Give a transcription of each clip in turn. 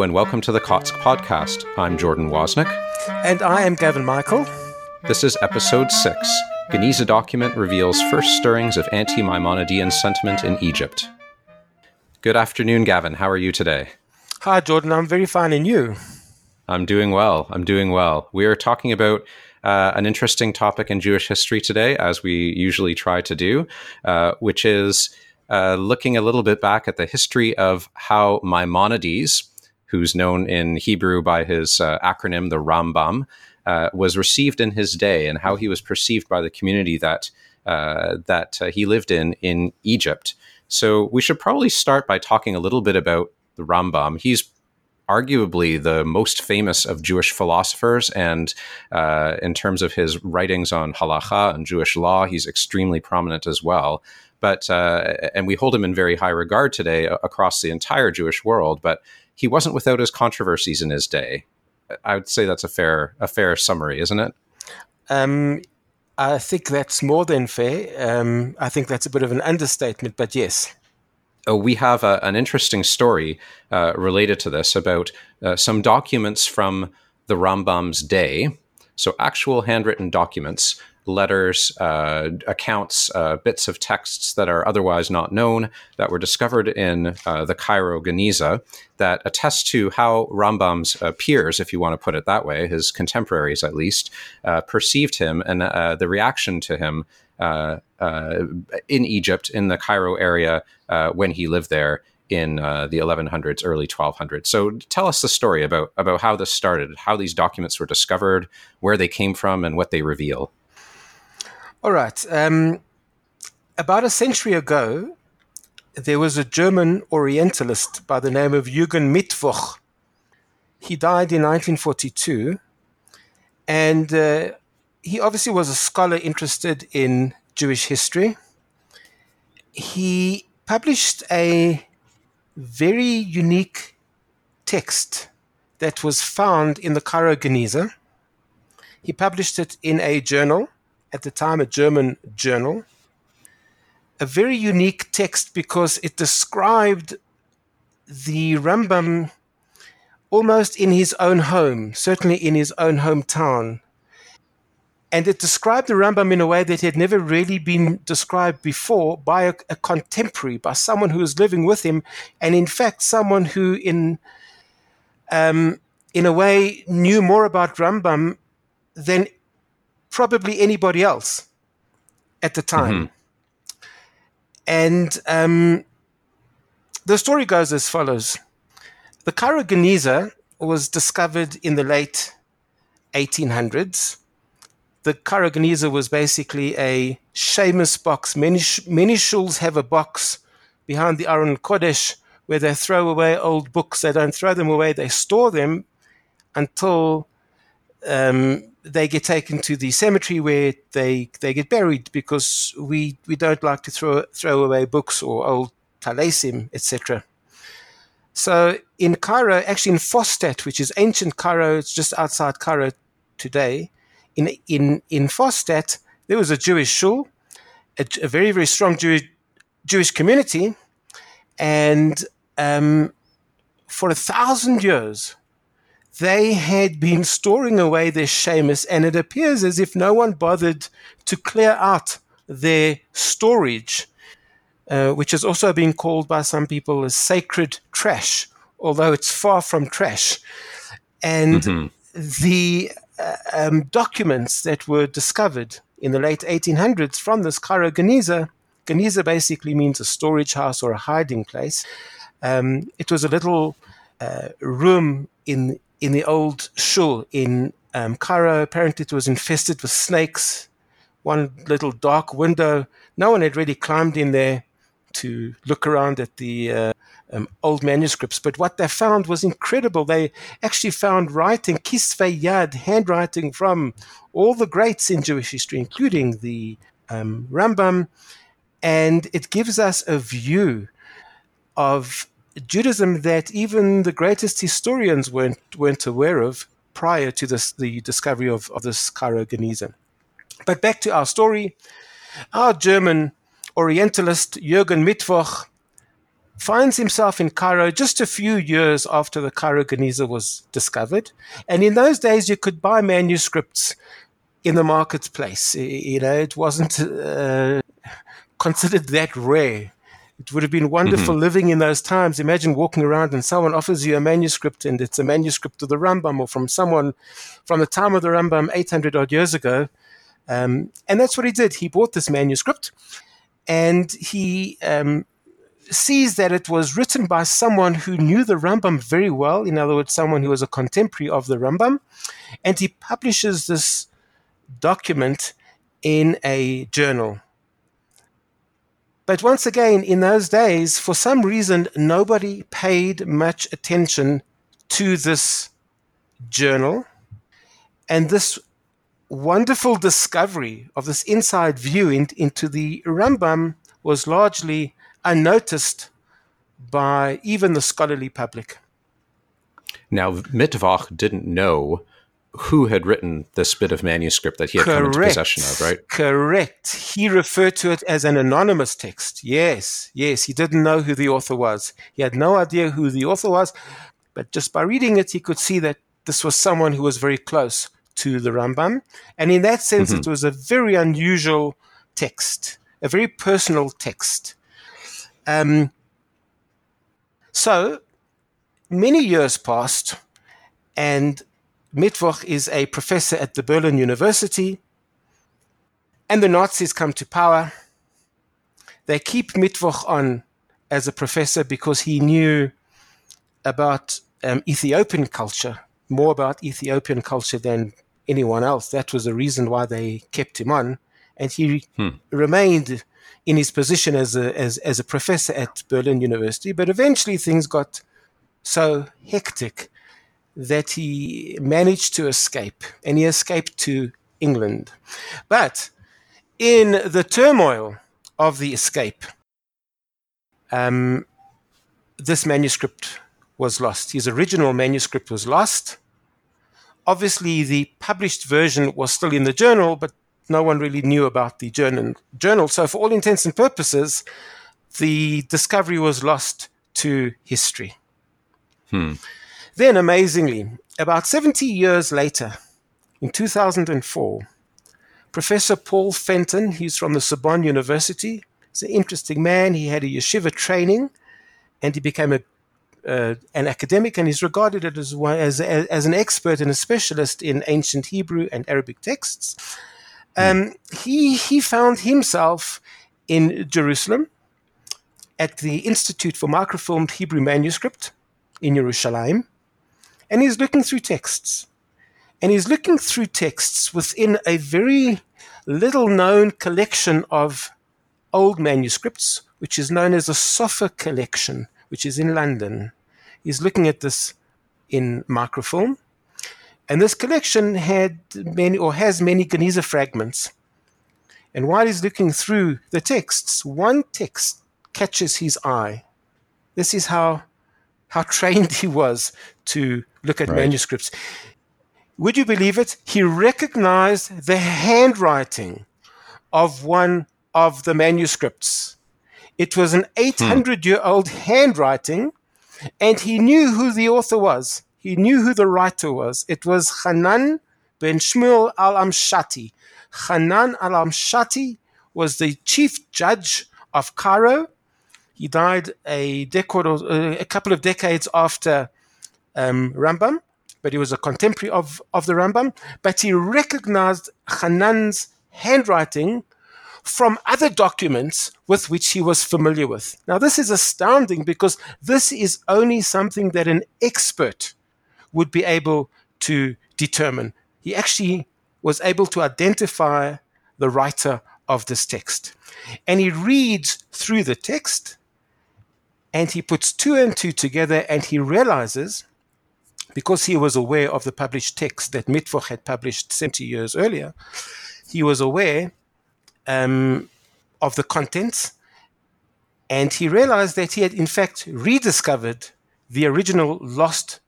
Hello, and welcome to the Kotzk podcast. I'm Jordan Wozniak. And I am Gavin Michael. This is episode 6. Geniza document reveals first stirrings of anti Maimonidean sentiment in Egypt. Good afternoon, Gavin. How are you today? Hi, Jordan. I'm very fine, and you? I'm doing well. I'm doing well. We are talking about uh, an interesting topic in Jewish history today, as we usually try to do, uh, which is uh, looking a little bit back at the history of how Maimonides, who's known in Hebrew by his uh, acronym, the Rambam, uh, was received in his day and how he was perceived by the community that uh, that he lived in in Egypt. So we should probably start by talking a little bit about the Rambam. He's arguably the most famous of Jewish philosophers. And uh, in terms of his writings on halacha and Jewish law, he's extremely prominent as well. But uh, and we hold him in very high regard today across the entire Jewish world. But he wasn't without his controversies in his day. I would say that's a fair a fair summary, isn't it? Um, I think that's more than fair. Um, I think that's a bit of an understatement, but yes. Oh, we have a, an interesting story uh, related to this about uh, some documents from the Rambam's day. So, actual handwritten documents, letters, uh, accounts, uh, bits of texts that are otherwise not known that were discovered in uh, the Cairo Geniza that attest to how Rambam's uh, peers, if you want to put it that way, his contemporaries at least, perceived him and the reaction to him uh, uh, in Egypt, in the Cairo area, uh, when he lived there in the 1100s, early 1200s. So tell us the story about about how this started, how these documents were discovered, where they came from, and what they reveal. All right. Um, about a century ago, there was a German Orientalist by the name of Eugen Mittwoch. He died in 1942, and uh, he obviously was a scholar interested in Jewish history. He published a very unique text that was found in the Cairo Geniza. He published it in a journal, at the time a German journal. A very unique text because it described the Rambam almost in his own home, certainly in his own hometown and it described the Rambam in a way that had never really been described before by a, a, contemporary, by someone who was living with him, and in fact, someone who, in um, in a way, knew more about Rambam than probably anybody else at the time. Mm-hmm. And um, the story goes as follows: The Cairo Geniza was discovered in the late 1800s the Cairo Geniza was basically a shemos box. Many, many shuls have a box behind the Aron Kodesh where they throw away old books. They don't throw them away, they store them until um, they get taken to the cemetery where they, they get buried because we, we don't like to throw, throw away books or old talesim, etc. So in Cairo, actually in Fostat, which is ancient Cairo, it's just outside Cairo today, in in in Fostat, there was a Jewish shul, a, a very very strong Jewish Jewish community, and um, for a thousand years, they had been storing away their shemos, and it appears as if no one bothered to clear out their storage, uh, which has also been called by some people as sacred trash, although it's far from trash. And mm-hmm. the uh, um, documents that were discovered in the late 1800s from this Cairo Geniza. Geniza basically means a storage house or a hiding place. Um, it was a little uh, room in in the old shul in um, Cairo. Apparently, it was infested with snakes. One little dark window. No one had really climbed in there to look around at the uh, um, old manuscripts. But what they found was incredible. They actually found writing, kisvei yad, handwriting from all the greats in Jewish history, including the um, Rambam. And it gives us a view of Judaism that even the greatest historians weren't, weren't aware of prior to this, the discovery of, of this Cairo Geniza. But back to our story. Our German Orientalist Eugen Mittwoch finds himself in Cairo just a few years after the Cairo Geniza was discovered. And in those days, you could buy manuscripts in the marketplace. You know, it wasn't uh, considered that rare. It would have been wonderful mm-hmm. living in those times. Imagine walking around and someone offers you a manuscript and it's a manuscript of the Rambam or from someone from the time of the Rambam 800 odd years ago. Um, and that's what he did. He bought this manuscript and he um, sees that it was written by someone who knew the Rambam very well, in other words, someone who was a contemporary of the Rambam, and he publishes this document in a journal. But once again, in those days, for some reason, nobody paid much attention to this journal. And this wonderful discovery of this inside view in, into the Rambam was largely unnoticed by even the scholarly public. Now, Mittwoch didn't know who had written this bit of manuscript that he had Correct. come into possession of, right? Correct. He referred to it as an anonymous text. Yes, yes. He didn't know who the author was. He had no idea who the author was, but just by reading it, he could see that this was someone who was very close to the Rambam. And in that sense, mm-hmm. it was a very unusual text, a very personal text. Um, so many years passed, and Mittwoch is a professor at the Berlin University, and the Nazis come to power. They keep Mittwoch on as a professor because he knew about um, Ethiopian culture, more about Ethiopian culture than anyone else. That was the reason why they kept him on. And he hmm. remained in his position as a, as, as a professor at Berlin University. But eventually things got so hectic that he managed to escape, and he escaped to England. But in the turmoil of the escape, um, this manuscript was lost. His original manuscript was lost. Obviously, the published version was still in the journal, but no one really knew about the journal. journal. So, for all intents and purposes, the discovery was lost to history. Hmm. Then, amazingly, about 70 years later, in 2004, Professor Paul Fenton, he's from the Sorbonne University, he's an interesting man. He had a yeshiva training and he became a, uh, an academic and he's regarded as, as, as an expert and a specialist in ancient Hebrew and Arabic texts. Um, he, he found himself in Jerusalem at the Institute for Microfilmed Hebrew Manuscript in Jerusalem, and he's looking through texts. And he's looking through texts within a very little known collection of old manuscripts, which is known as the Sofer Collection, which is in London. He's looking at this in microfilm. And this collection had many or has many Geniza fragments. And while he's looking through the texts, one text catches his eye. This is how how trained he was to look at right. manuscripts. Would you believe it? He recognized the handwriting of one of the manuscripts. It was an 800 year old handwriting, and he knew who the author was. He knew who the writer was. It was Hanan ben Shmuel al Amshati. Hanan al Amshati was the chief judge of Cairo he died a decade or uh, a couple of decades after um, Rambam, but he was a contemporary of, of the Rambam. But he recognized Hanan's handwriting from other documents with which he was familiar with. Now, this is astounding because this is only something that an expert would be able to determine. He actually was able to identify the writer of this text. And he reads through the text and he puts two and two together and he realizes, because he was aware of the published text that Mittwoch had published 70 years earlier, he was aware um, of the contents and he realized that he had, in fact, rediscovered the original lost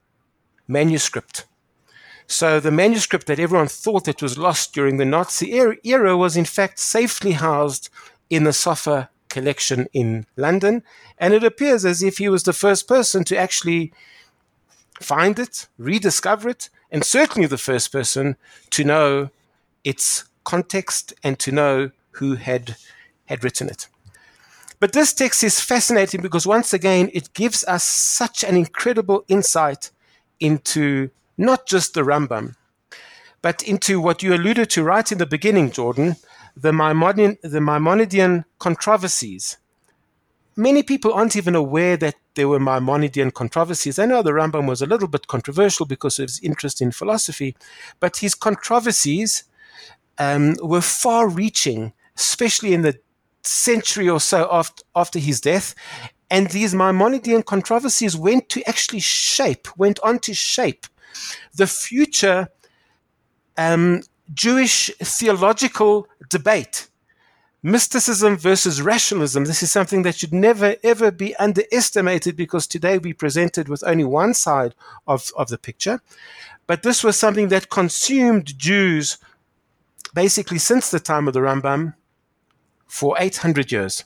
manuscript. So the manuscript that everyone thought that was lost during the Nazi era was, in fact, safely housed in the Sofer collection in London, and it appears as if he was the first person to actually find it, rediscover it, and certainly the first person to know its context and to know who had had written it. But this text is fascinating because once again it gives us such an incredible insight into not just the Rambam, but into what you alluded to right in the beginning, Jordan, the, Maimonidean, the Maimonidean controversies. Many people aren't even aware that there were Maimonidean controversies. I know the Rambam was a little bit controversial because of his interest in philosophy, but his controversies um, were far reaching, especially in the century or so after, after his death. And these Maimonidean controversies went to actually shape, went on to shape the future um, Jewish theological debate. Mysticism versus rationalism. This is something that should never, ever be underestimated because today we presented with only one side of, of the picture. But this was something that consumed Jews basically since the time of the Rambam for 800 years.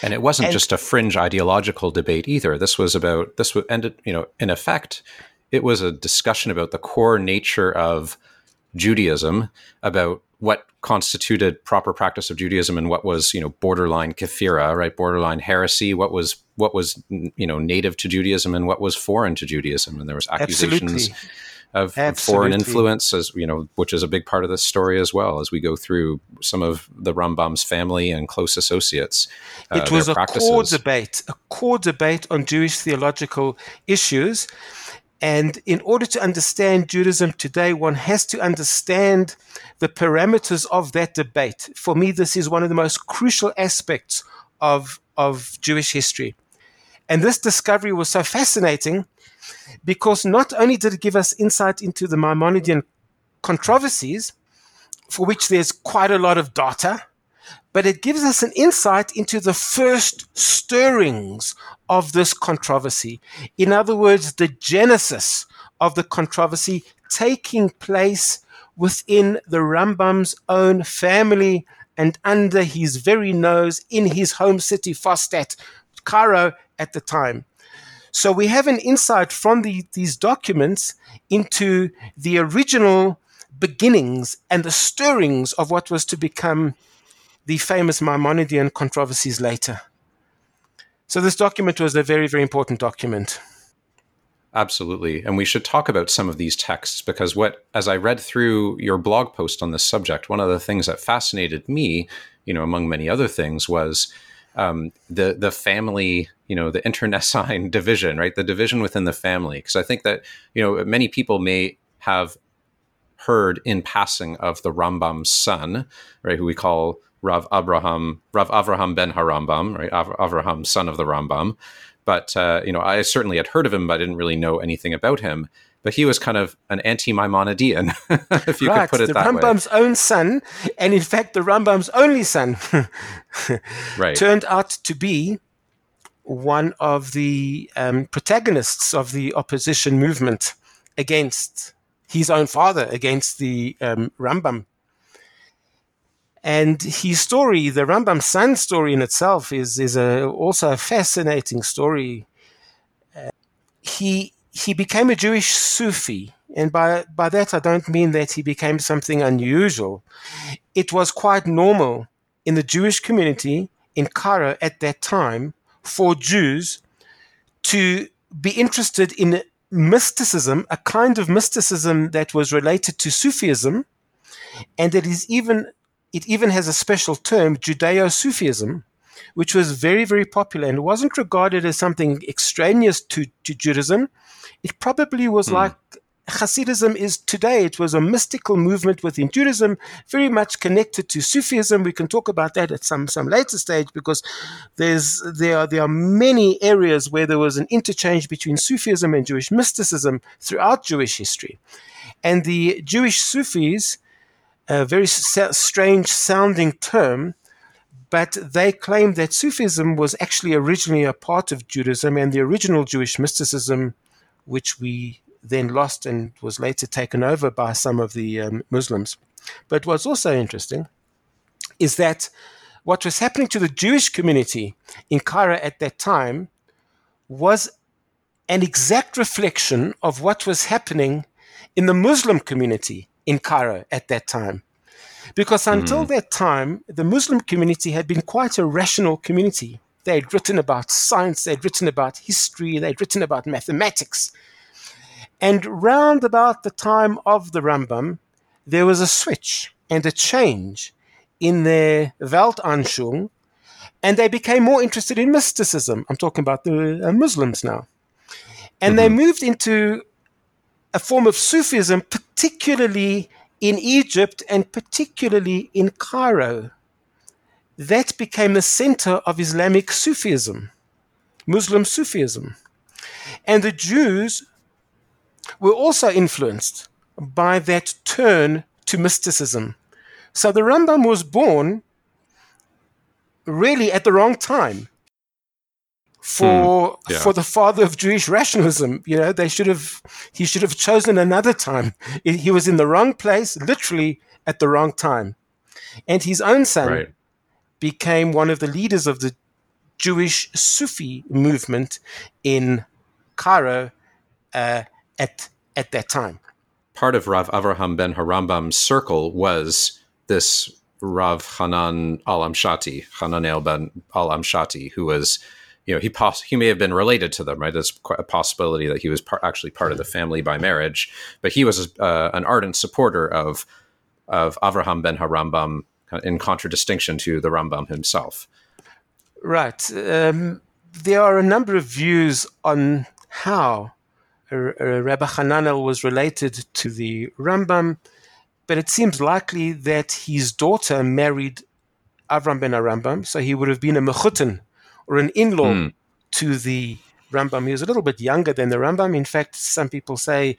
And it wasn't and, just a fringe ideological debate either. This was about, this would ended, you know, in effect, it was a discussion about the core nature of Judaism, about what constituted proper practice of Judaism and what was, you know, borderline kafira, right, borderline heresy, what was what was you know native to Judaism and what was foreign to Judaism, and there was accusations of, of, foreign influence, as you know, which is a big part of this story as well. As we go through some of the Rambam's family and close associates, uh, it was a practices. core debate, a core debate on Jewish theological issues and in order to understand Judaism today, one has to understand the parameters of that debate. For me, this is one of the most crucial aspects of, of Jewish history. And this discovery was so fascinating because not only did it give us insight into the Maimonidean controversies, for which there's quite a lot of data, but it gives us an insight into the first stirrings of this controversy. In other words, the genesis of the controversy taking place within the Rambam's own family and under his very nose in his home city, Fostat, Cairo at the time. So we have an insight from the, these documents into the original beginnings and the stirrings of what was to become the famous Maimonidean controversies later. So this document was a very, very important document. Absolutely. And we should talk about some of these texts because what as I read through your blog post on this subject, one of the things that fascinated me, you know, among many other things, was um, the the family, you know, the internecine division, right? The division within the family. Because I think that, you know, many people may have heard in passing of the Rambam's son, right, who we call Rav Abraham, Rav Avraham ben Harambam, right? Av- Avraham, son of the Rambam. But uh, you know, I certainly had heard of him, but I didn't really know anything about him. But he was kind of an anti-Maimonidean, if you right, could put it the that Rambam's way. own son, and in fact, the Rambam's only son, right. turned out to be one of the um, protagonists of the opposition movement against his own father, against the um, Rambam. And his story, the Rambam son story in itself, is is a, also a fascinating story. Uh, he he became a Jewish Sufi, and by by that I don't mean that he became something unusual. It was quite normal in the Jewish community in Cairo at that time for Jews to be interested in mysticism, a kind of mysticism that was related to Sufism, and that is even it even has a special term, Judeo Sufism, which was very, very popular and wasn't regarded as something extraneous to, to Judaism. It probably was mm. like Hasidism is today. It was a mystical movement within Judaism, very much connected to Sufism. We can talk about that at some, some later stage because there's there are there are many areas where there was an interchange between Sufism and Jewish mysticism throughout Jewish history. And the Jewish Sufis a very strange sounding term, but they claim that Sufism was actually originally a part of Judaism and the original Jewish mysticism, which we then lost and was later taken over by some of the um, Muslims. But what's also interesting is that what was happening to the Jewish community in Cairo at that time was an exact reflection of what was happening in the Muslim community in Cairo at that time. Because until mm. that time, the Muslim community had been quite a rational community. They had written about science, they had written about history, they had written about mathematics. And round about the time of the Rambam, there was a switch and a change in their Weltanschauung, and they became more interested in mysticism. I'm talking about the uh, Muslims now. And mm-hmm. they moved into a form of Sufism, particularly in Egypt and particularly in Cairo. That became the center of Islamic Sufism, Muslim Sufism. And the Jews were also influenced by that turn to mysticism. So the Rambam was born really at the wrong time for mm, yeah. for the father of Jewish rationalism. You know, they should have he should have chosen another time. He was in the wrong place, literally at the wrong time. And his own son right. became one of the leaders of the Jewish Sufi movement in Cairo uh, at at that time. Part of Rav Avraham ben Harambam's circle was this Rav Hanan al Amshati, Hananel ben al Amshati, who was you know he poss- he may have been related to them right? There's a possibility that he was par- actually part of the family by marriage but he was uh, an ardent supporter of of Avraham ben Harambam in contradistinction to the Rambam himself. Right um, there are a number of views on how Rabbi Hananel was related to the Rambam but it seems likely that his daughter married Avram ben Harambam, so he would have been a mechutin or an in law mm. to the Rambam. He was a little bit younger than the Rambam. In fact, some people say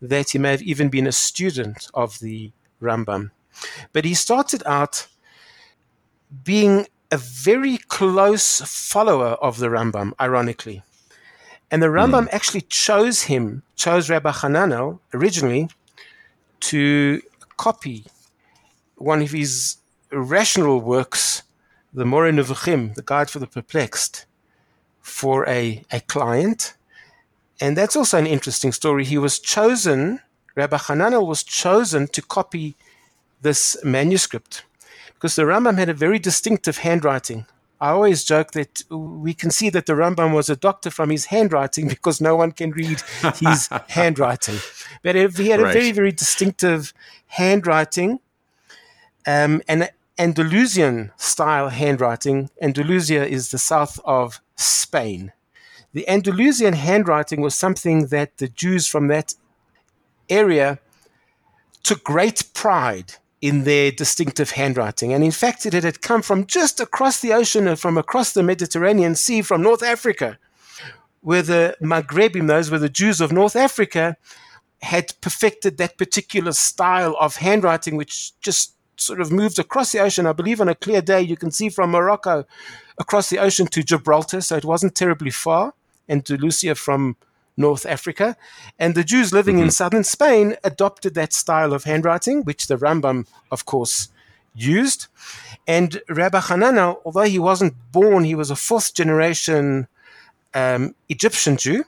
that he may have even been a student of the Rambam. But he started out being a very close follower of the Rambam, ironically. And the Rambam mm. actually chose him, chose Rabbi Hananel originally to copy one of his rational works the Moreh Nevuchim, the Guide for the Perplexed, for a, a client. And that's also an interesting story. He was chosen, Rabbi Hananel was chosen to copy this manuscript because the Rambam had a very distinctive handwriting. I always joke that we can see that the Rambam was a doctor from his handwriting because no one can read his handwriting. But he had a right. very, very distinctive handwriting. Um, and Andalusian style handwriting. Andalusia is the south of Spain. The Andalusian handwriting was something that the Jews from that area took great pride in their distinctive handwriting. And in fact, it had come from just across the ocean and from across the Mediterranean Sea from North Africa, where the Maghrebim, those were the Jews of North Africa, had perfected that particular style of handwriting, which just sort of moved across the ocean. I believe on a clear day, you can see from Morocco across the ocean to Gibraltar, so it wasn't terribly far, Andalusia from North Africa. And the Jews living mm-hmm. in southern Spain adopted that style of handwriting, which the Rambam, of course, used. And Rabbi Hanana, although he wasn't born, he was a fourth generation um, Egyptian Jew.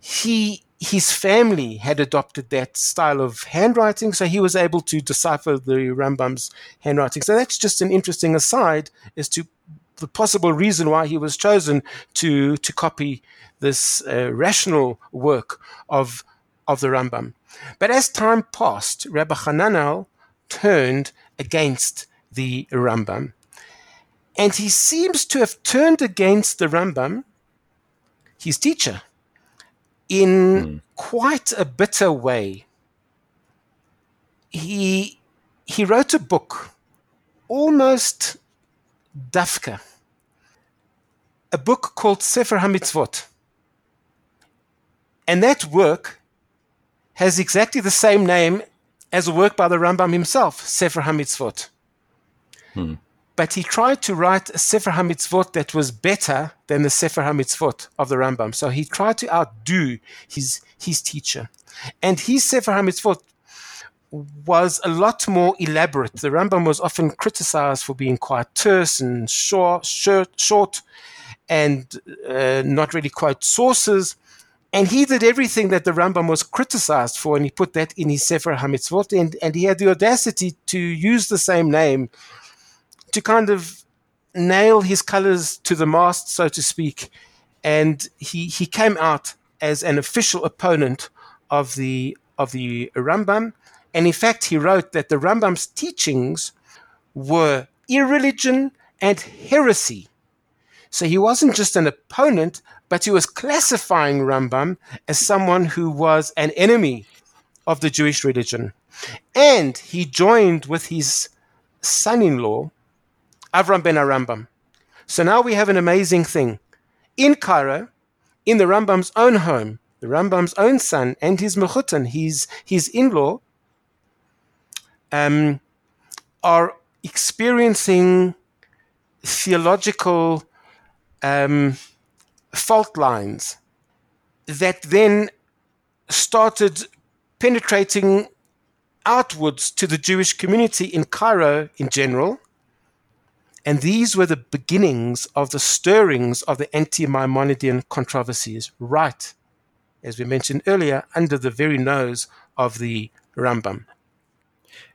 He his family had adopted that style of handwriting, so he was able to decipher the Rambam's handwriting. So that's just an interesting aside as to the possible reason why he was chosen to to copy this uh, rational work of of the Rambam. But as time passed, Rabbi Hananel turned against the Rambam, and he seems to have turned against the Rambam, his teacher in mm. quite a bitter way. He he wrote a book, almost dafka, a book called Sefer HaMitzvot. And that work has exactly the same name as a work by the Rambam himself, Sefer HaMitzvot. Hmm but he tried to write a Sefer HaMitzvot that was better than the Sefer HaMitzvot of the Rambam. So he tried to outdo his, his teacher. And his Sefer HaMitzvot was a lot more elaborate. The Rambam was often criticized for being quite terse and short, short, short and uh, not really quite sources. And he did everything that the Rambam was criticized for, and he put that in his Sefer HaMitzvot, and, and he had the audacity to use the same name to kind of nail his colors to the mast, so to speak. And he, he came out as an official opponent of the of the Rambam. And in fact, he wrote that the Rambam's teachings were irreligion and heresy. So he wasn't just an opponent, but he was classifying Rambam as someone who was an enemy of the Jewish religion. And he joined with his son in law, Avram ben Arambam. So now we have an amazing thing. In Cairo, in the Rambam's own home, the Rambam's own son and his mechutan, his, his in law, um, are experiencing theological um, fault lines that then started penetrating outwards to the Jewish community in Cairo in general. And these were the beginnings of the stirrings of the anti Maimonidean controversies, right as we mentioned earlier, under the very nose of the Rambam.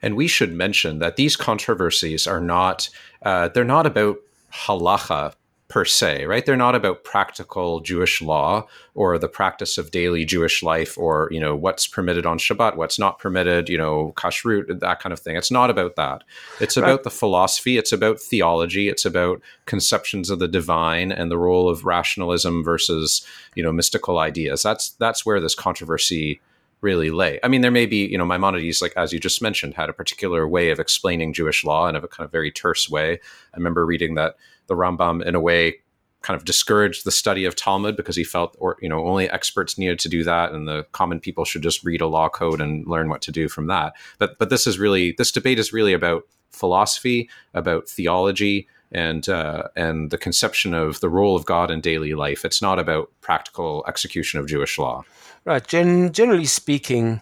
And we should mention that these controversies are not, uh, they're not about halacha per se, right? They're not about practical Jewish law or the practice of daily Jewish life or, you know, what's permitted on Shabbat, what's not permitted, you know, kashrut, that kind of thing. It's not about that. It's about right. the philosophy, it's about theology, it's about conceptions of the divine and the role of rationalism versus, you know, mystical ideas. That's that's where this controversy really lay. I mean, there may be, you know, Maimonides, like as you just mentioned, had a particular way of explaining Jewish law in a kind of very terse way. I remember reading that the Rambam, in a way, kind of discouraged the study of Talmud because he felt, or you know, only experts needed to do that, and the common people should just read a law code and learn what to do from that. But but this is really this debate is really about philosophy, about theology, and uh, and the conception of the role of God in daily life. It's not about practical execution of Jewish law. Right. Gen- generally speaking,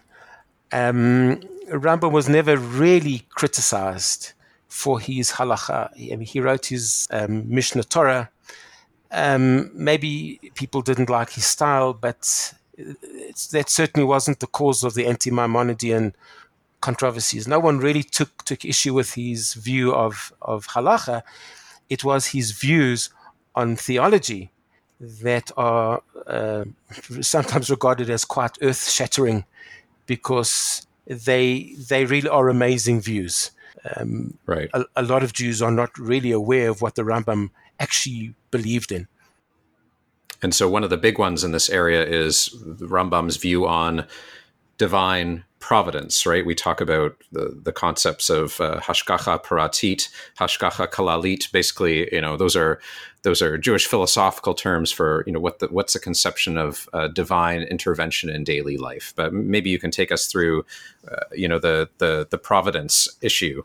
um, Rambam was never really criticized for his halacha. I mean, he wrote his um, Mishnah Torah. Um, maybe people didn't like his style, but that certainly wasn't the cause of the anti-Maimonidean controversies. No one really took took issue with his view of of halacha. It was his views on theology that are uh, sometimes regarded as quite earth-shattering because they they really are amazing views. Um, right. A, a, lot of Jews are not really aware of what the Rambam actually believed in. And so, one of the big ones in this area is the Rambam's view on divine providence, right? We talk about the, the concepts of uh, hashgacha paratit, hashgacha kalalit. Basically, you know, those are those are Jewish philosophical terms for you know what the, what's the conception of uh, divine intervention in daily life. But maybe you can take us through, uh, you know, the the the providence issue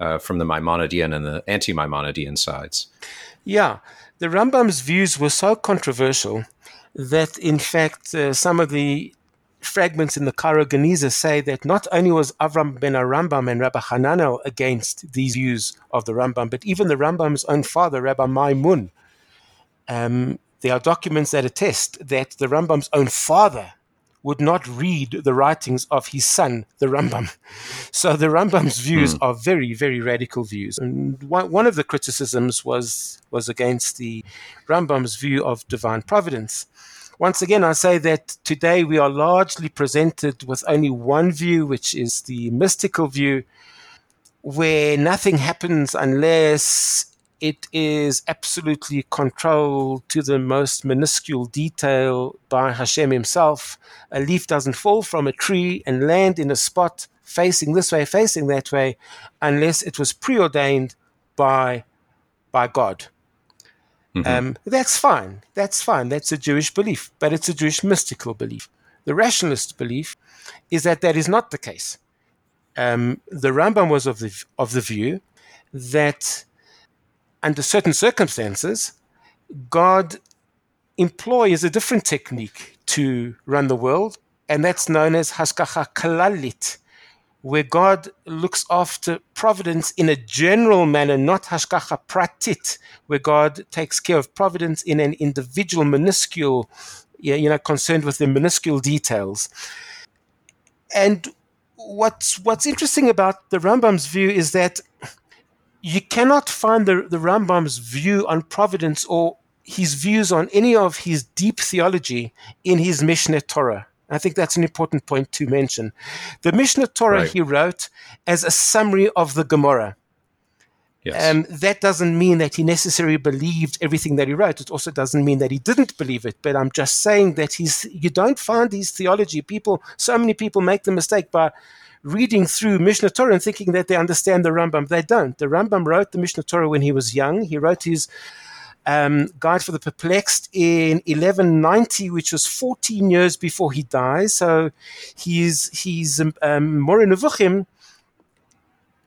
uh, from the Maimonidean and the anti-Maimonidean sides. Yeah, the Rambam's views were so controversial that, in fact, uh, some of the fragments in the Cairo Geniza say that not only was Avram ben Arambam and Rabbi Hananel against these views of the Rambam, but even the Rambam's own father, Rabbi Maimun. Um, there are documents that attest that the Rambam's own father would not read the writings of his son, the Rambam. So the Rambam's views mm. are very, very radical views. And one, one of the criticisms was was against the Rambam's view of divine providence. Once again, I say that today we are largely presented with only one view, which is the mystical view, where nothing happens unless it is absolutely controlled to the most minuscule detail by Hashem himself. A leaf doesn't fall from a tree and land in a spot facing this way, facing that way, unless it was preordained by, by God. Mm-hmm. Um, that's fine. That's fine. That's a Jewish belief, but it's a Jewish mystical belief. The rationalist belief is that that is not the case. Um, the Rambam was of the of the view that under certain circumstances, God employs a different technique to run the world, and that's known as hashgacha kalalit, where God looks after providence in a general manner, not hashgacha pratit, where God takes care of providence in an individual, minuscule, you know, concerned with the minuscule details. And what's what's interesting about the Rambam's view is that you cannot find the, the Rambam's view on providence or his views on any of his deep theology in his Mishneh Torah. I think that's an important point to mention. The Mishneh Torah right. he wrote as a summary of the Gemara. Yes. Um, that doesn't mean that he necessarily believed everything that he wrote. It also doesn't mean that he didn't believe it. But I'm just saying that he's. You don't find his theology. People, so many people make the mistake by reading through Mishneh Torah and thinking that they understand the Rambam. They don't. The Rambam wrote the Mishneh Torah when he was young. He wrote his um, Guide for the Perplexed in 1190, which was 14 years before he dies. So his his um, um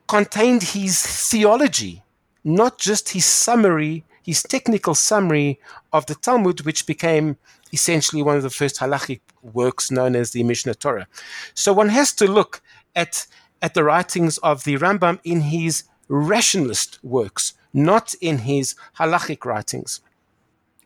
contained his theology, not just his summary, his technical summary of the Talmud, which became essentially one of the first halachic works known as the Mishneh Torah. So one has to look at at the writings of the Rambam in his rationalist works, not in his halachic writings.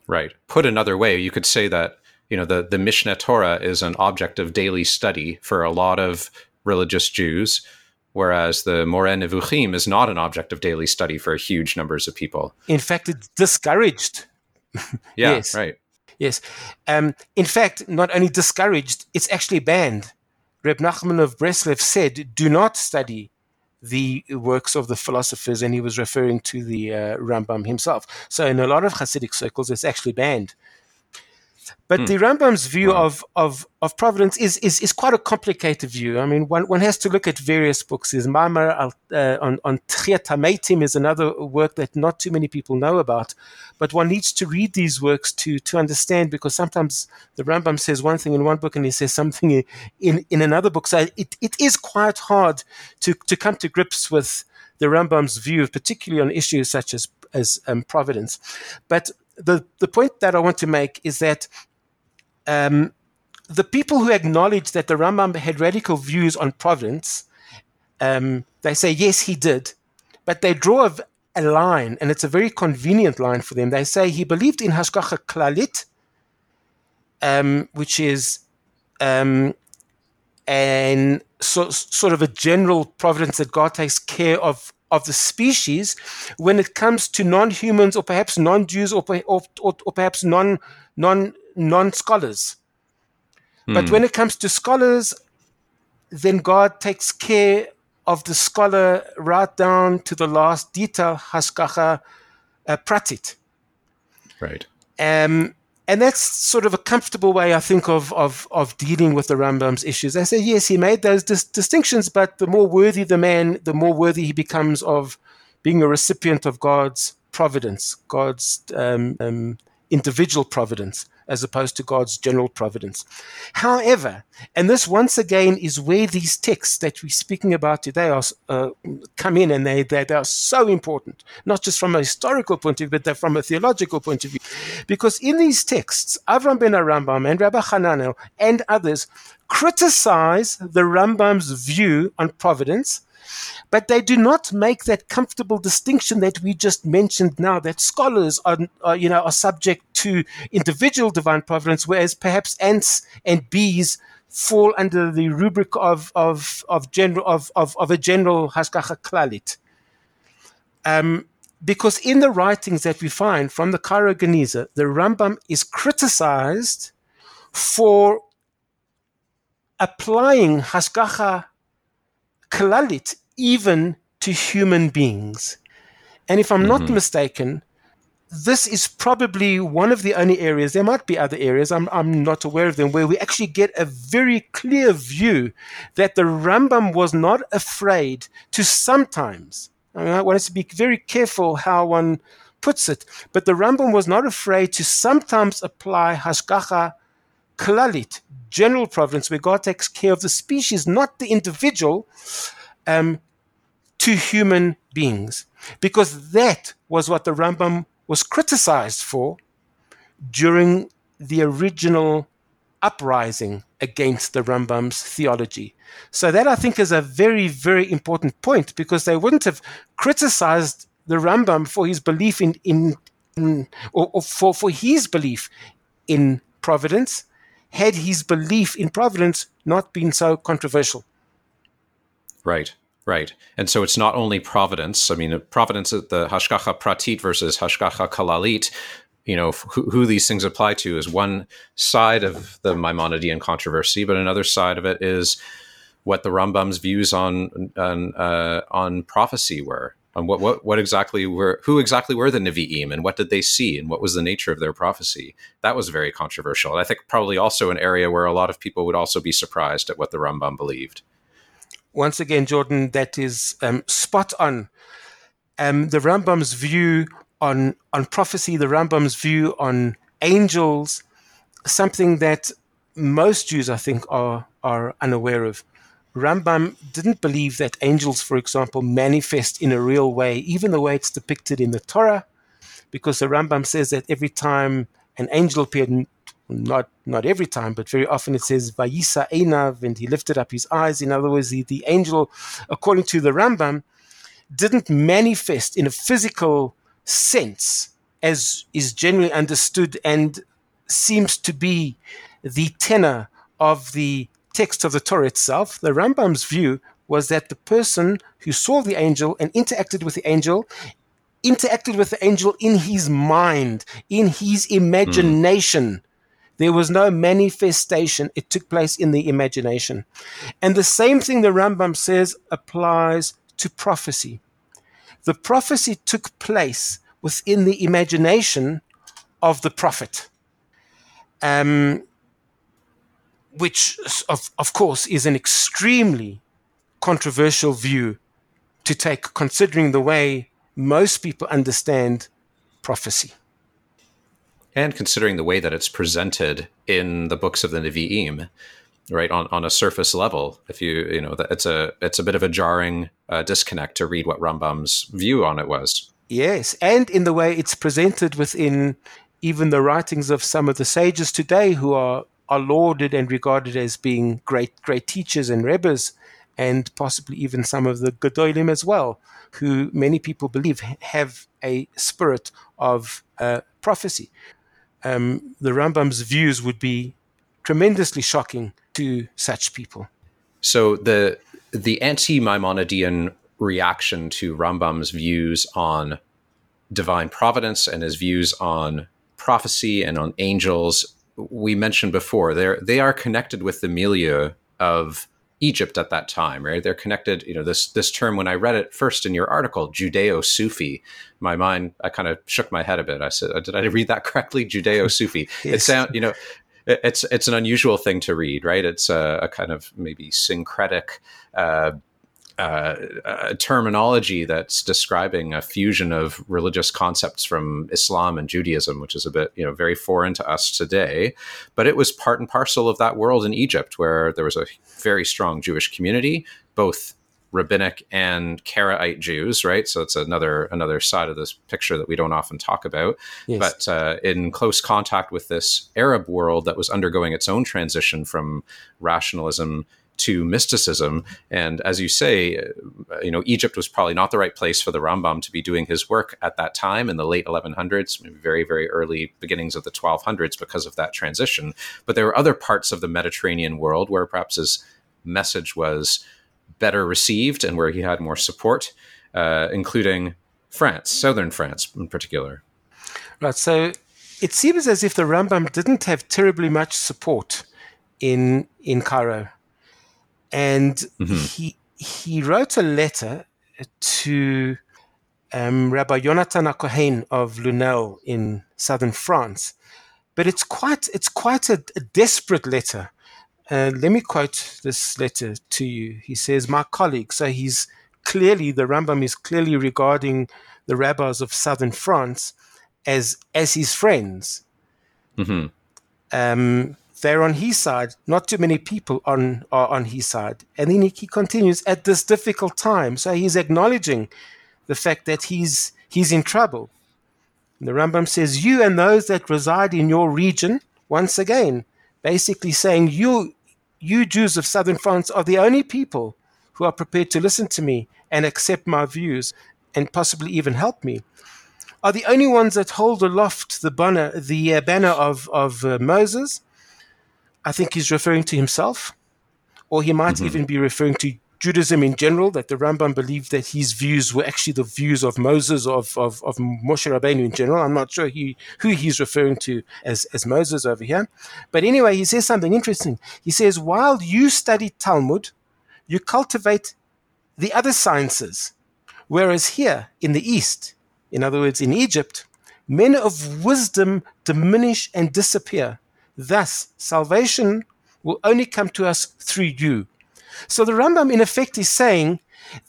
Right. Put another way, you could say that you know the the Mishneh Torah is an object of daily study for a lot of religious Jews, whereas the Moreh Nevuchim is not an object of daily study for huge numbers of people. In fact, it's discouraged. yeah, yes. right. Yes. Um, in fact, not only discouraged, it's actually banned. Reb Nachman of Breslev said, do not study the works of the philosophers, and he was referring to the uh, Rambam himself. So, in a lot of Hasidic circles, it's actually banned. But hmm. the Rambam's view wow. of, of, of providence is, is, is quite a complicated view. I mean, one, one has to look at various books. His Mamar uh, on, on is another work that not too many people know about. But one needs to read these works to, to understand because sometimes the Rambam says one thing in one book and he says something in, in another book. So it, it is quite hard to, to come to grips with the Rambam's view, particularly on issues such as, as um, providence. But the, the point that I want to make is that um, the people who acknowledge that the Rambam had radical views on providence, um, they say, yes, he did. But they draw a, a, line, and it's a very convenient line for them. They say he believed in Hashgacha Klalit, um, which is um, and so, sort of a general providence that God takes care of of the species when it comes to non-humans or perhaps non-Jews or, or, or, or perhaps non non non scholars. Mm. But hmm. when it comes to scholars, then God takes care of the scholar right down to the last detail, hashgacha uh, pratit. Right. Um, and that's sort of a comfortable way, I think, of, of, of dealing with the Rambam's issues. I say, yes, he made those dis- distinctions, but the more worthy the man, the more worthy he becomes of being a recipient of God's providence, God's um, um, individual providence as opposed to God's general providence. However, and this once again is where these texts that we're speaking about today are, uh, come in and they, they, they, are so important, not just from a historical point of view, but from a theological point of view. Because in these texts, Avram ben Arambam and Rabbi Hananel and others criticize the Rambam's view on providence but they do not make that comfortable distinction that we just mentioned now that scholars are, are, you know are subject to individual divine providence whereas perhaps ants and bees fall under the rubric of of of general of of, of a general hashgacha klalit. Um, because in the writings that we find from the Cairo Geniza, the Rambam is criticized for applying hashgacha klalit even to human beings. And if I'm mm-hmm. not mistaken, this is probably one of the only areas, there might be other areas, I'm, I'm not aware of them, where we actually get a very clear view that the Rambam was not afraid to sometimes, I, mean, I want us to be very careful how one puts it, but the Rambam was not afraid to sometimes apply Hashgacha Klalit, general providence, where God takes care of the species, not the individual, um, to human beings. Because that was what the Rambam was criticized for during the original uprising against the Rambam's theology. So that I think is a very, very important point because they wouldn't have criticized the Rambam for his belief in, in, in or, or for, for his belief in providence had his belief in providence not been so controversial. Right. Right. And so it's not only providence. I mean, providence, the hashgacha pratit versus hashgacha kalalit, you know, who, who, these things apply to is one side of the Maimonidean controversy, but another side of it is what the Rambam's views on on, uh, on prophecy were. On what, what what exactly were who exactly were the Nevi'im and what did they see and what was the nature of their prophecy? That was very controversial. And I think probably also an area where a lot of people would also be surprised at what the Rambam believed once again, Jordan, that is um, spot on. Um, the Rambam's view on on prophecy, the Rambam's view on angels, something that most Jews, I think, are are unaware of. Rambam didn't believe that angels, for example, manifest in a real way, even the way it's depicted in the Torah, because the Rambam says that every time an angel appeared not not every time, but very often it says Vayisa Einav, and he lifted up his eyes. In other words, the, the angel, according to the Rambam, didn't manifest in a physical sense as is generally understood and seems to be the tenor of the text of the Torah itself. The Rambam's view was that the person who saw the angel and interacted with the angel interacted with the angel in his mind, in his imagination. Mm. There was no manifestation. It took place in the imagination. And the same thing the Rambam says applies to prophecy. The prophecy took place within the imagination of the prophet. Um, which, of, of course, is an extremely controversial view to take, considering the way most people understand prophecy and considering the way that it's presented in the books of the Nevi'im, right on, on a surface level, if you you know it's a it's a bit of a jarring uh, disconnect to read what Rambam's view on it was. Yes, and in the way it's presented within even the writings of some of the sages today, who are are lauded and regarded as being great great teachers and rebbes, and possibly even some of the Gedolim as well, who many people believe have a spirit of uh, prophecy um, the Rambam's views would be tremendously shocking to such people. So the the anti-Maimonidean reaction to Rambam's views on divine providence and his views on prophecy and on angels, we mentioned before, they they are connected with the milieu of Egypt at that time, right? They're connected. You know, this this term when I read it first in your article, Judeo-Sufi, my mind I kind of shook my head a bit. I said, "Did I read that correctly?" Judeo-Sufi. yes. It sound, you know, it's it's an unusual thing to read, right? It's a, a kind of maybe syncretic. Uh, uh, a terminology that's describing a fusion of religious concepts from Islam and Judaism, which is a bit, you know, very foreign to us today. But it was part and parcel of that world in Egypt, where there was a very strong Jewish community, both rabbinic and Karaite Jews, right? So it's another another side of this picture that we don't often talk about. Yes. But uh, in close contact with this Arab world that was undergoing its own transition from rationalism to mysticism. And as you say, uh, you know, Egypt was probably not the right place for the Rambam to be doing his work at that time in the late 1100s, very, very early beginnings of the 1200s because of that transition. But there were other parts of the Mediterranean world where perhaps his message was better received and where he had more support, uh, including France, southern France in particular. Right. So it seems as if the Rambam didn't have terribly much support in in Cairo and mm-hmm. he he wrote a letter to um, Rabbi Jonathan Akohen of Lunel in southern France, but it's quite it's quite a, a desperate letter. Uh, let me quote this letter to you. He says, "My colleague." So he's clearly the Rambam is clearly regarding the rabbis of southern France as as his friends. Mm-hmm. Um, they're on his side. Not too many people on are on his side. And then he, he continues at this difficult time. So he's acknowledging the fact that he's he's in trouble. And the Rambam says, "You and those that reside in your region, once again, basically saying, You, you Jews of southern France are the only people who are prepared to listen to me and accept my views and possibly even help me. Are the only ones that hold aloft the banner, the uh, banner of, of uh, Moses. I think he's referring to himself, or he might mm-hmm. even be referring to Judaism in general, that the Rambam believed that his views were actually the views of Moses, of, of, of Moshe Rabbeinu in general. I'm not sure he, who he's referring to as, as Moses over here. But anyway, he says something interesting. He says, while you study Talmud, you cultivate the other sciences. Whereas here in the East, in other words, in Egypt, men of wisdom diminish and disappear. Thus, salvation will only come to us through you. So the Rambam, in effect, is saying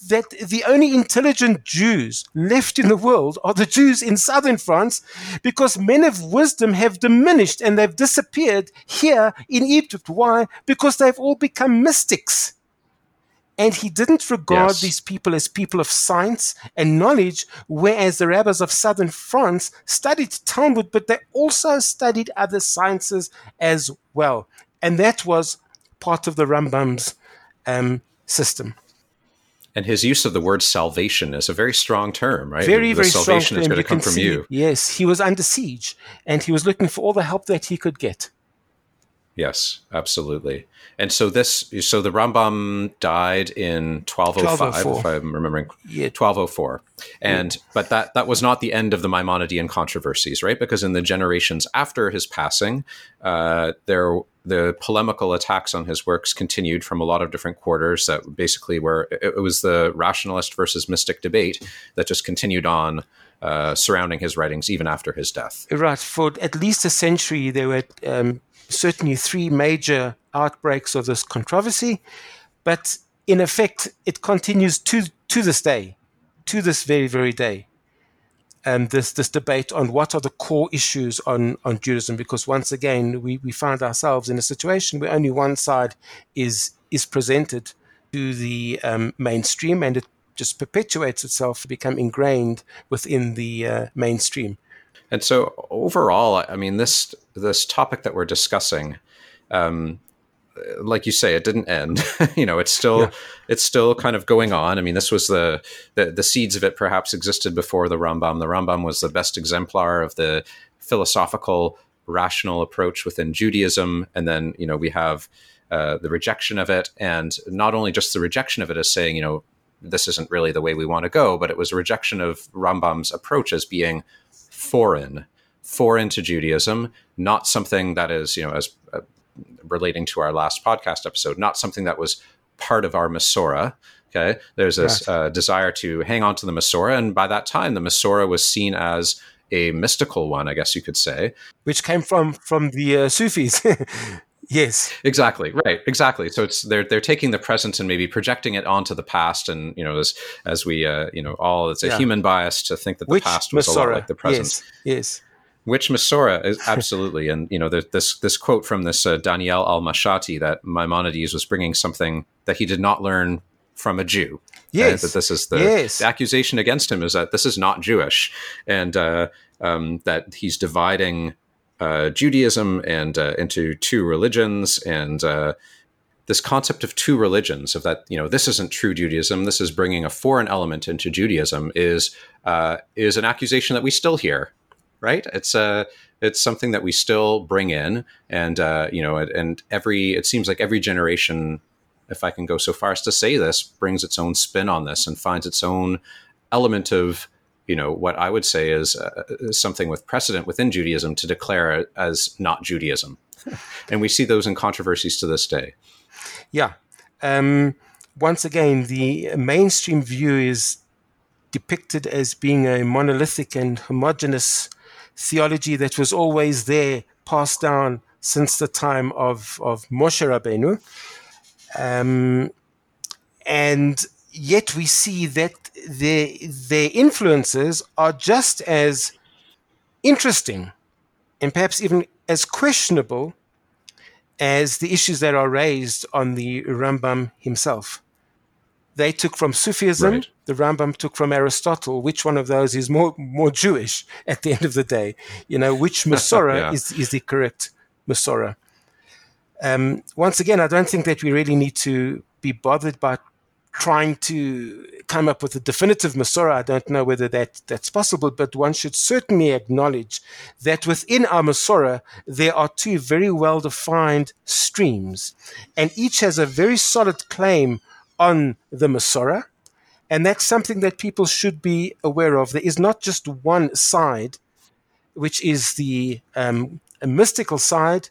that the only intelligent Jews left in the world are the Jews in southern France because men of wisdom have diminished and they've disappeared here in Egypt. Why? Because they've all become mystics. And he didn't regard yes. these people as people of science and knowledge, whereas the rabbis of southern France studied Talmud, but they also studied other sciences as well. And that was part of the Rambam's um, system. And his use of the word salvation is a very strong term, right? Very, the very salvation strong is going to come from see, you. Yes, he was under siege and he was looking for all the help that he could get. Yes, absolutely. And so this, so the Rambam died in 1205, if I'm remembering. Yeah. 1204. And, yeah. but that, that was not the end of the Maimonidean controversies, right? Because in the generations after his passing, uh, there, the polemical attacks on his works continued from a lot of different quarters that basically were, it, it was the rationalist versus mystic debate that just continued on uh, surrounding his writings even after his death. Right. For at least a century, there were um, certainly three major outbreaks of this controversy, but in effect, it continues to to this day, to this very very day. And this this debate on what are the core issues on on Judaism, because once again we, we find ourselves in a situation where only one side is is presented to the um, mainstream, and it just perpetuates itself to become ingrained within the uh, mainstream. And so overall, I mean, this this topic that we're discussing, um, like you say, it didn't end. you know, it's still yeah. it's still kind of going on. I mean, this was the, the the seeds of it perhaps existed before the Rambam. The Rambam was the best exemplar of the philosophical, rational approach within Judaism, and then you know we have uh, the rejection of it, and not only just the rejection of it as saying, you know, this isn't really the way we want to go, but it was a rejection of Rambam's approach as being foreign, foreign to Judaism, not something that is, you know, as uh, relating to our last podcast episode, not something that was part of our Masorah. Okay, there's this uh, desire to hang on to the Masorah, and by that time, the Masorah was seen as a mystical one, I guess you could say, which came from from the uh, Sufis. Yes. Exactly. Right. Exactly. So it's they're they're taking the present and maybe projecting it onto the past, and you know, as as we uh, you know, all it's a yeah. human bias to think that the Which past was Masorah? a lot like the present. Yes. yes. Which Masorah is absolutely, and you know, this this quote from this uh, Daniel al Mashati that Maimonides was bringing something that he did not learn from a Jew. Yes, that this is the, yes. the, accusation against him is that this is not Jewish, and uh, um, that he's dividing uh, Judaism and uh, into two religions and uh, this concept of two religions of that you know this isn't true Judaism this is bringing a foreign element into Judaism is uh, is an accusation that we still hear right it's a uh, it's something that we still bring in and uh, you know and every it seems like every generation if I can go so far as to say this brings its own spin on this and finds its own element of you know what I would say is uh, something with precedent within Judaism to declare it as not Judaism, and we see those in controversies to this day. Yeah. Um, once again, the mainstream view is depicted as being a monolithic and homogeneous theology that was always there, passed down since the time of, of Moshe Rabbeinu. Um, and yet we see that their, their influences are just as interesting and perhaps even as questionable as the issues that are raised on the Rambam himself. They took from Sufism, right. the Rambam took from Aristotle. Which one of those is more, more Jewish at the end of the day? You know, which Masorah yeah. is, is the correct Masorah? Um, once again, I don't think that we really need to be bothered by trying to come up with a definitive Masorah. I don't know whether that, that's possible, but one should certainly acknowledge that within our Masorah, there are two very well defined streams, and each has a very solid claim on the Masorah. And that's something that people should be aware of. There is not just one side, which is the um, mystical side.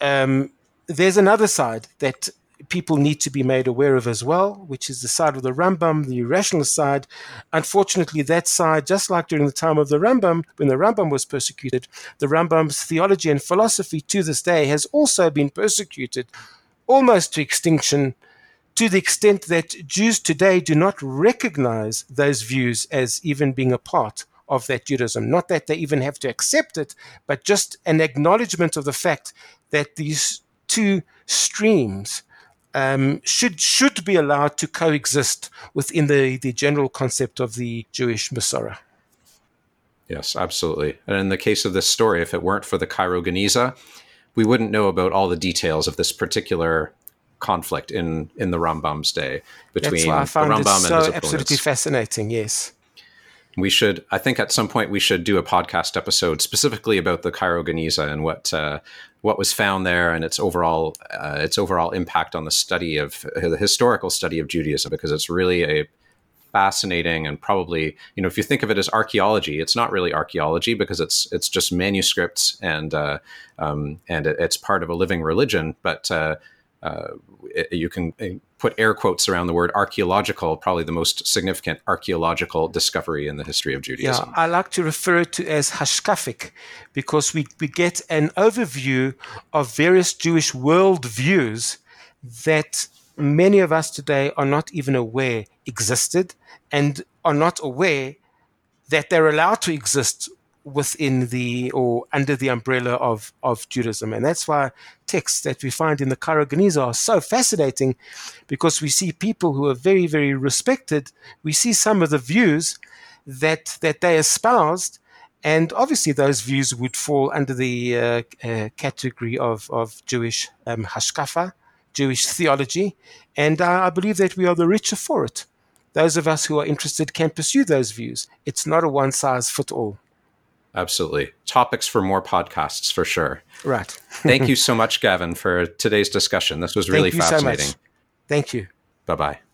Um, there's another side that people need to be made aware of as well, which is the side of the Rambam, the rationalist side. Unfortunately, that side, just like during the time of the Rambam, when the Rambam was persecuted, the Rambam's theology and philosophy to this day has also been persecuted almost to extinction to the extent that Jews today do not recognize those views as even being a part of that Judaism. Not that they even have to accept it, but just an acknowledgement of the fact that these two streams um, should should be allowed to coexist within the, the general concept of the Jewish Masorah. Yes, absolutely. And in the case of this story, if it weren't for the Cairo Geniza, we wouldn't know about all the details of this particular conflict in in the Rambam's day between the Rambam so and his opponents. Absolutely fascinating. Yes. We should, I think, at some point we should do a podcast episode specifically about the Cairo Geniza and what uh, what was found there and its overall uh, its overall impact on the study of uh, the historical study of Judaism, because it's really a fascinating and probably you know if you think of it as archaeology, it's not really archaeology because it's it's just manuscripts and uh, um, and it's part of a living religion, but uh, uh, you can uh, put air quotes around the word archaeological, probably the most significant archaeological discovery in the history of Judaism. Yeah, I like to refer to as hashkafic because we, we get an overview of various Jewish worldviews that many of us today are not even aware existed and are not aware that they're allowed to exist within the or under the umbrella of, of Judaism. And that's why texts that we find in the Cairo Geniza are so fascinating because we see people who are very, very respected. We see some of the views that, that they espoused. And obviously, those views would fall under the uh, uh, category of, of Jewish um, hashkafa, Jewish theology. And uh, I believe that we are the richer for it. Those of us who are interested can pursue those views. It's not a one size fits all absolutely. Topics for more podcasts for sure. Right. Thank you so much, Gavin, for today's discussion. This was really Thank fascinating. So Thank you. Bye bye.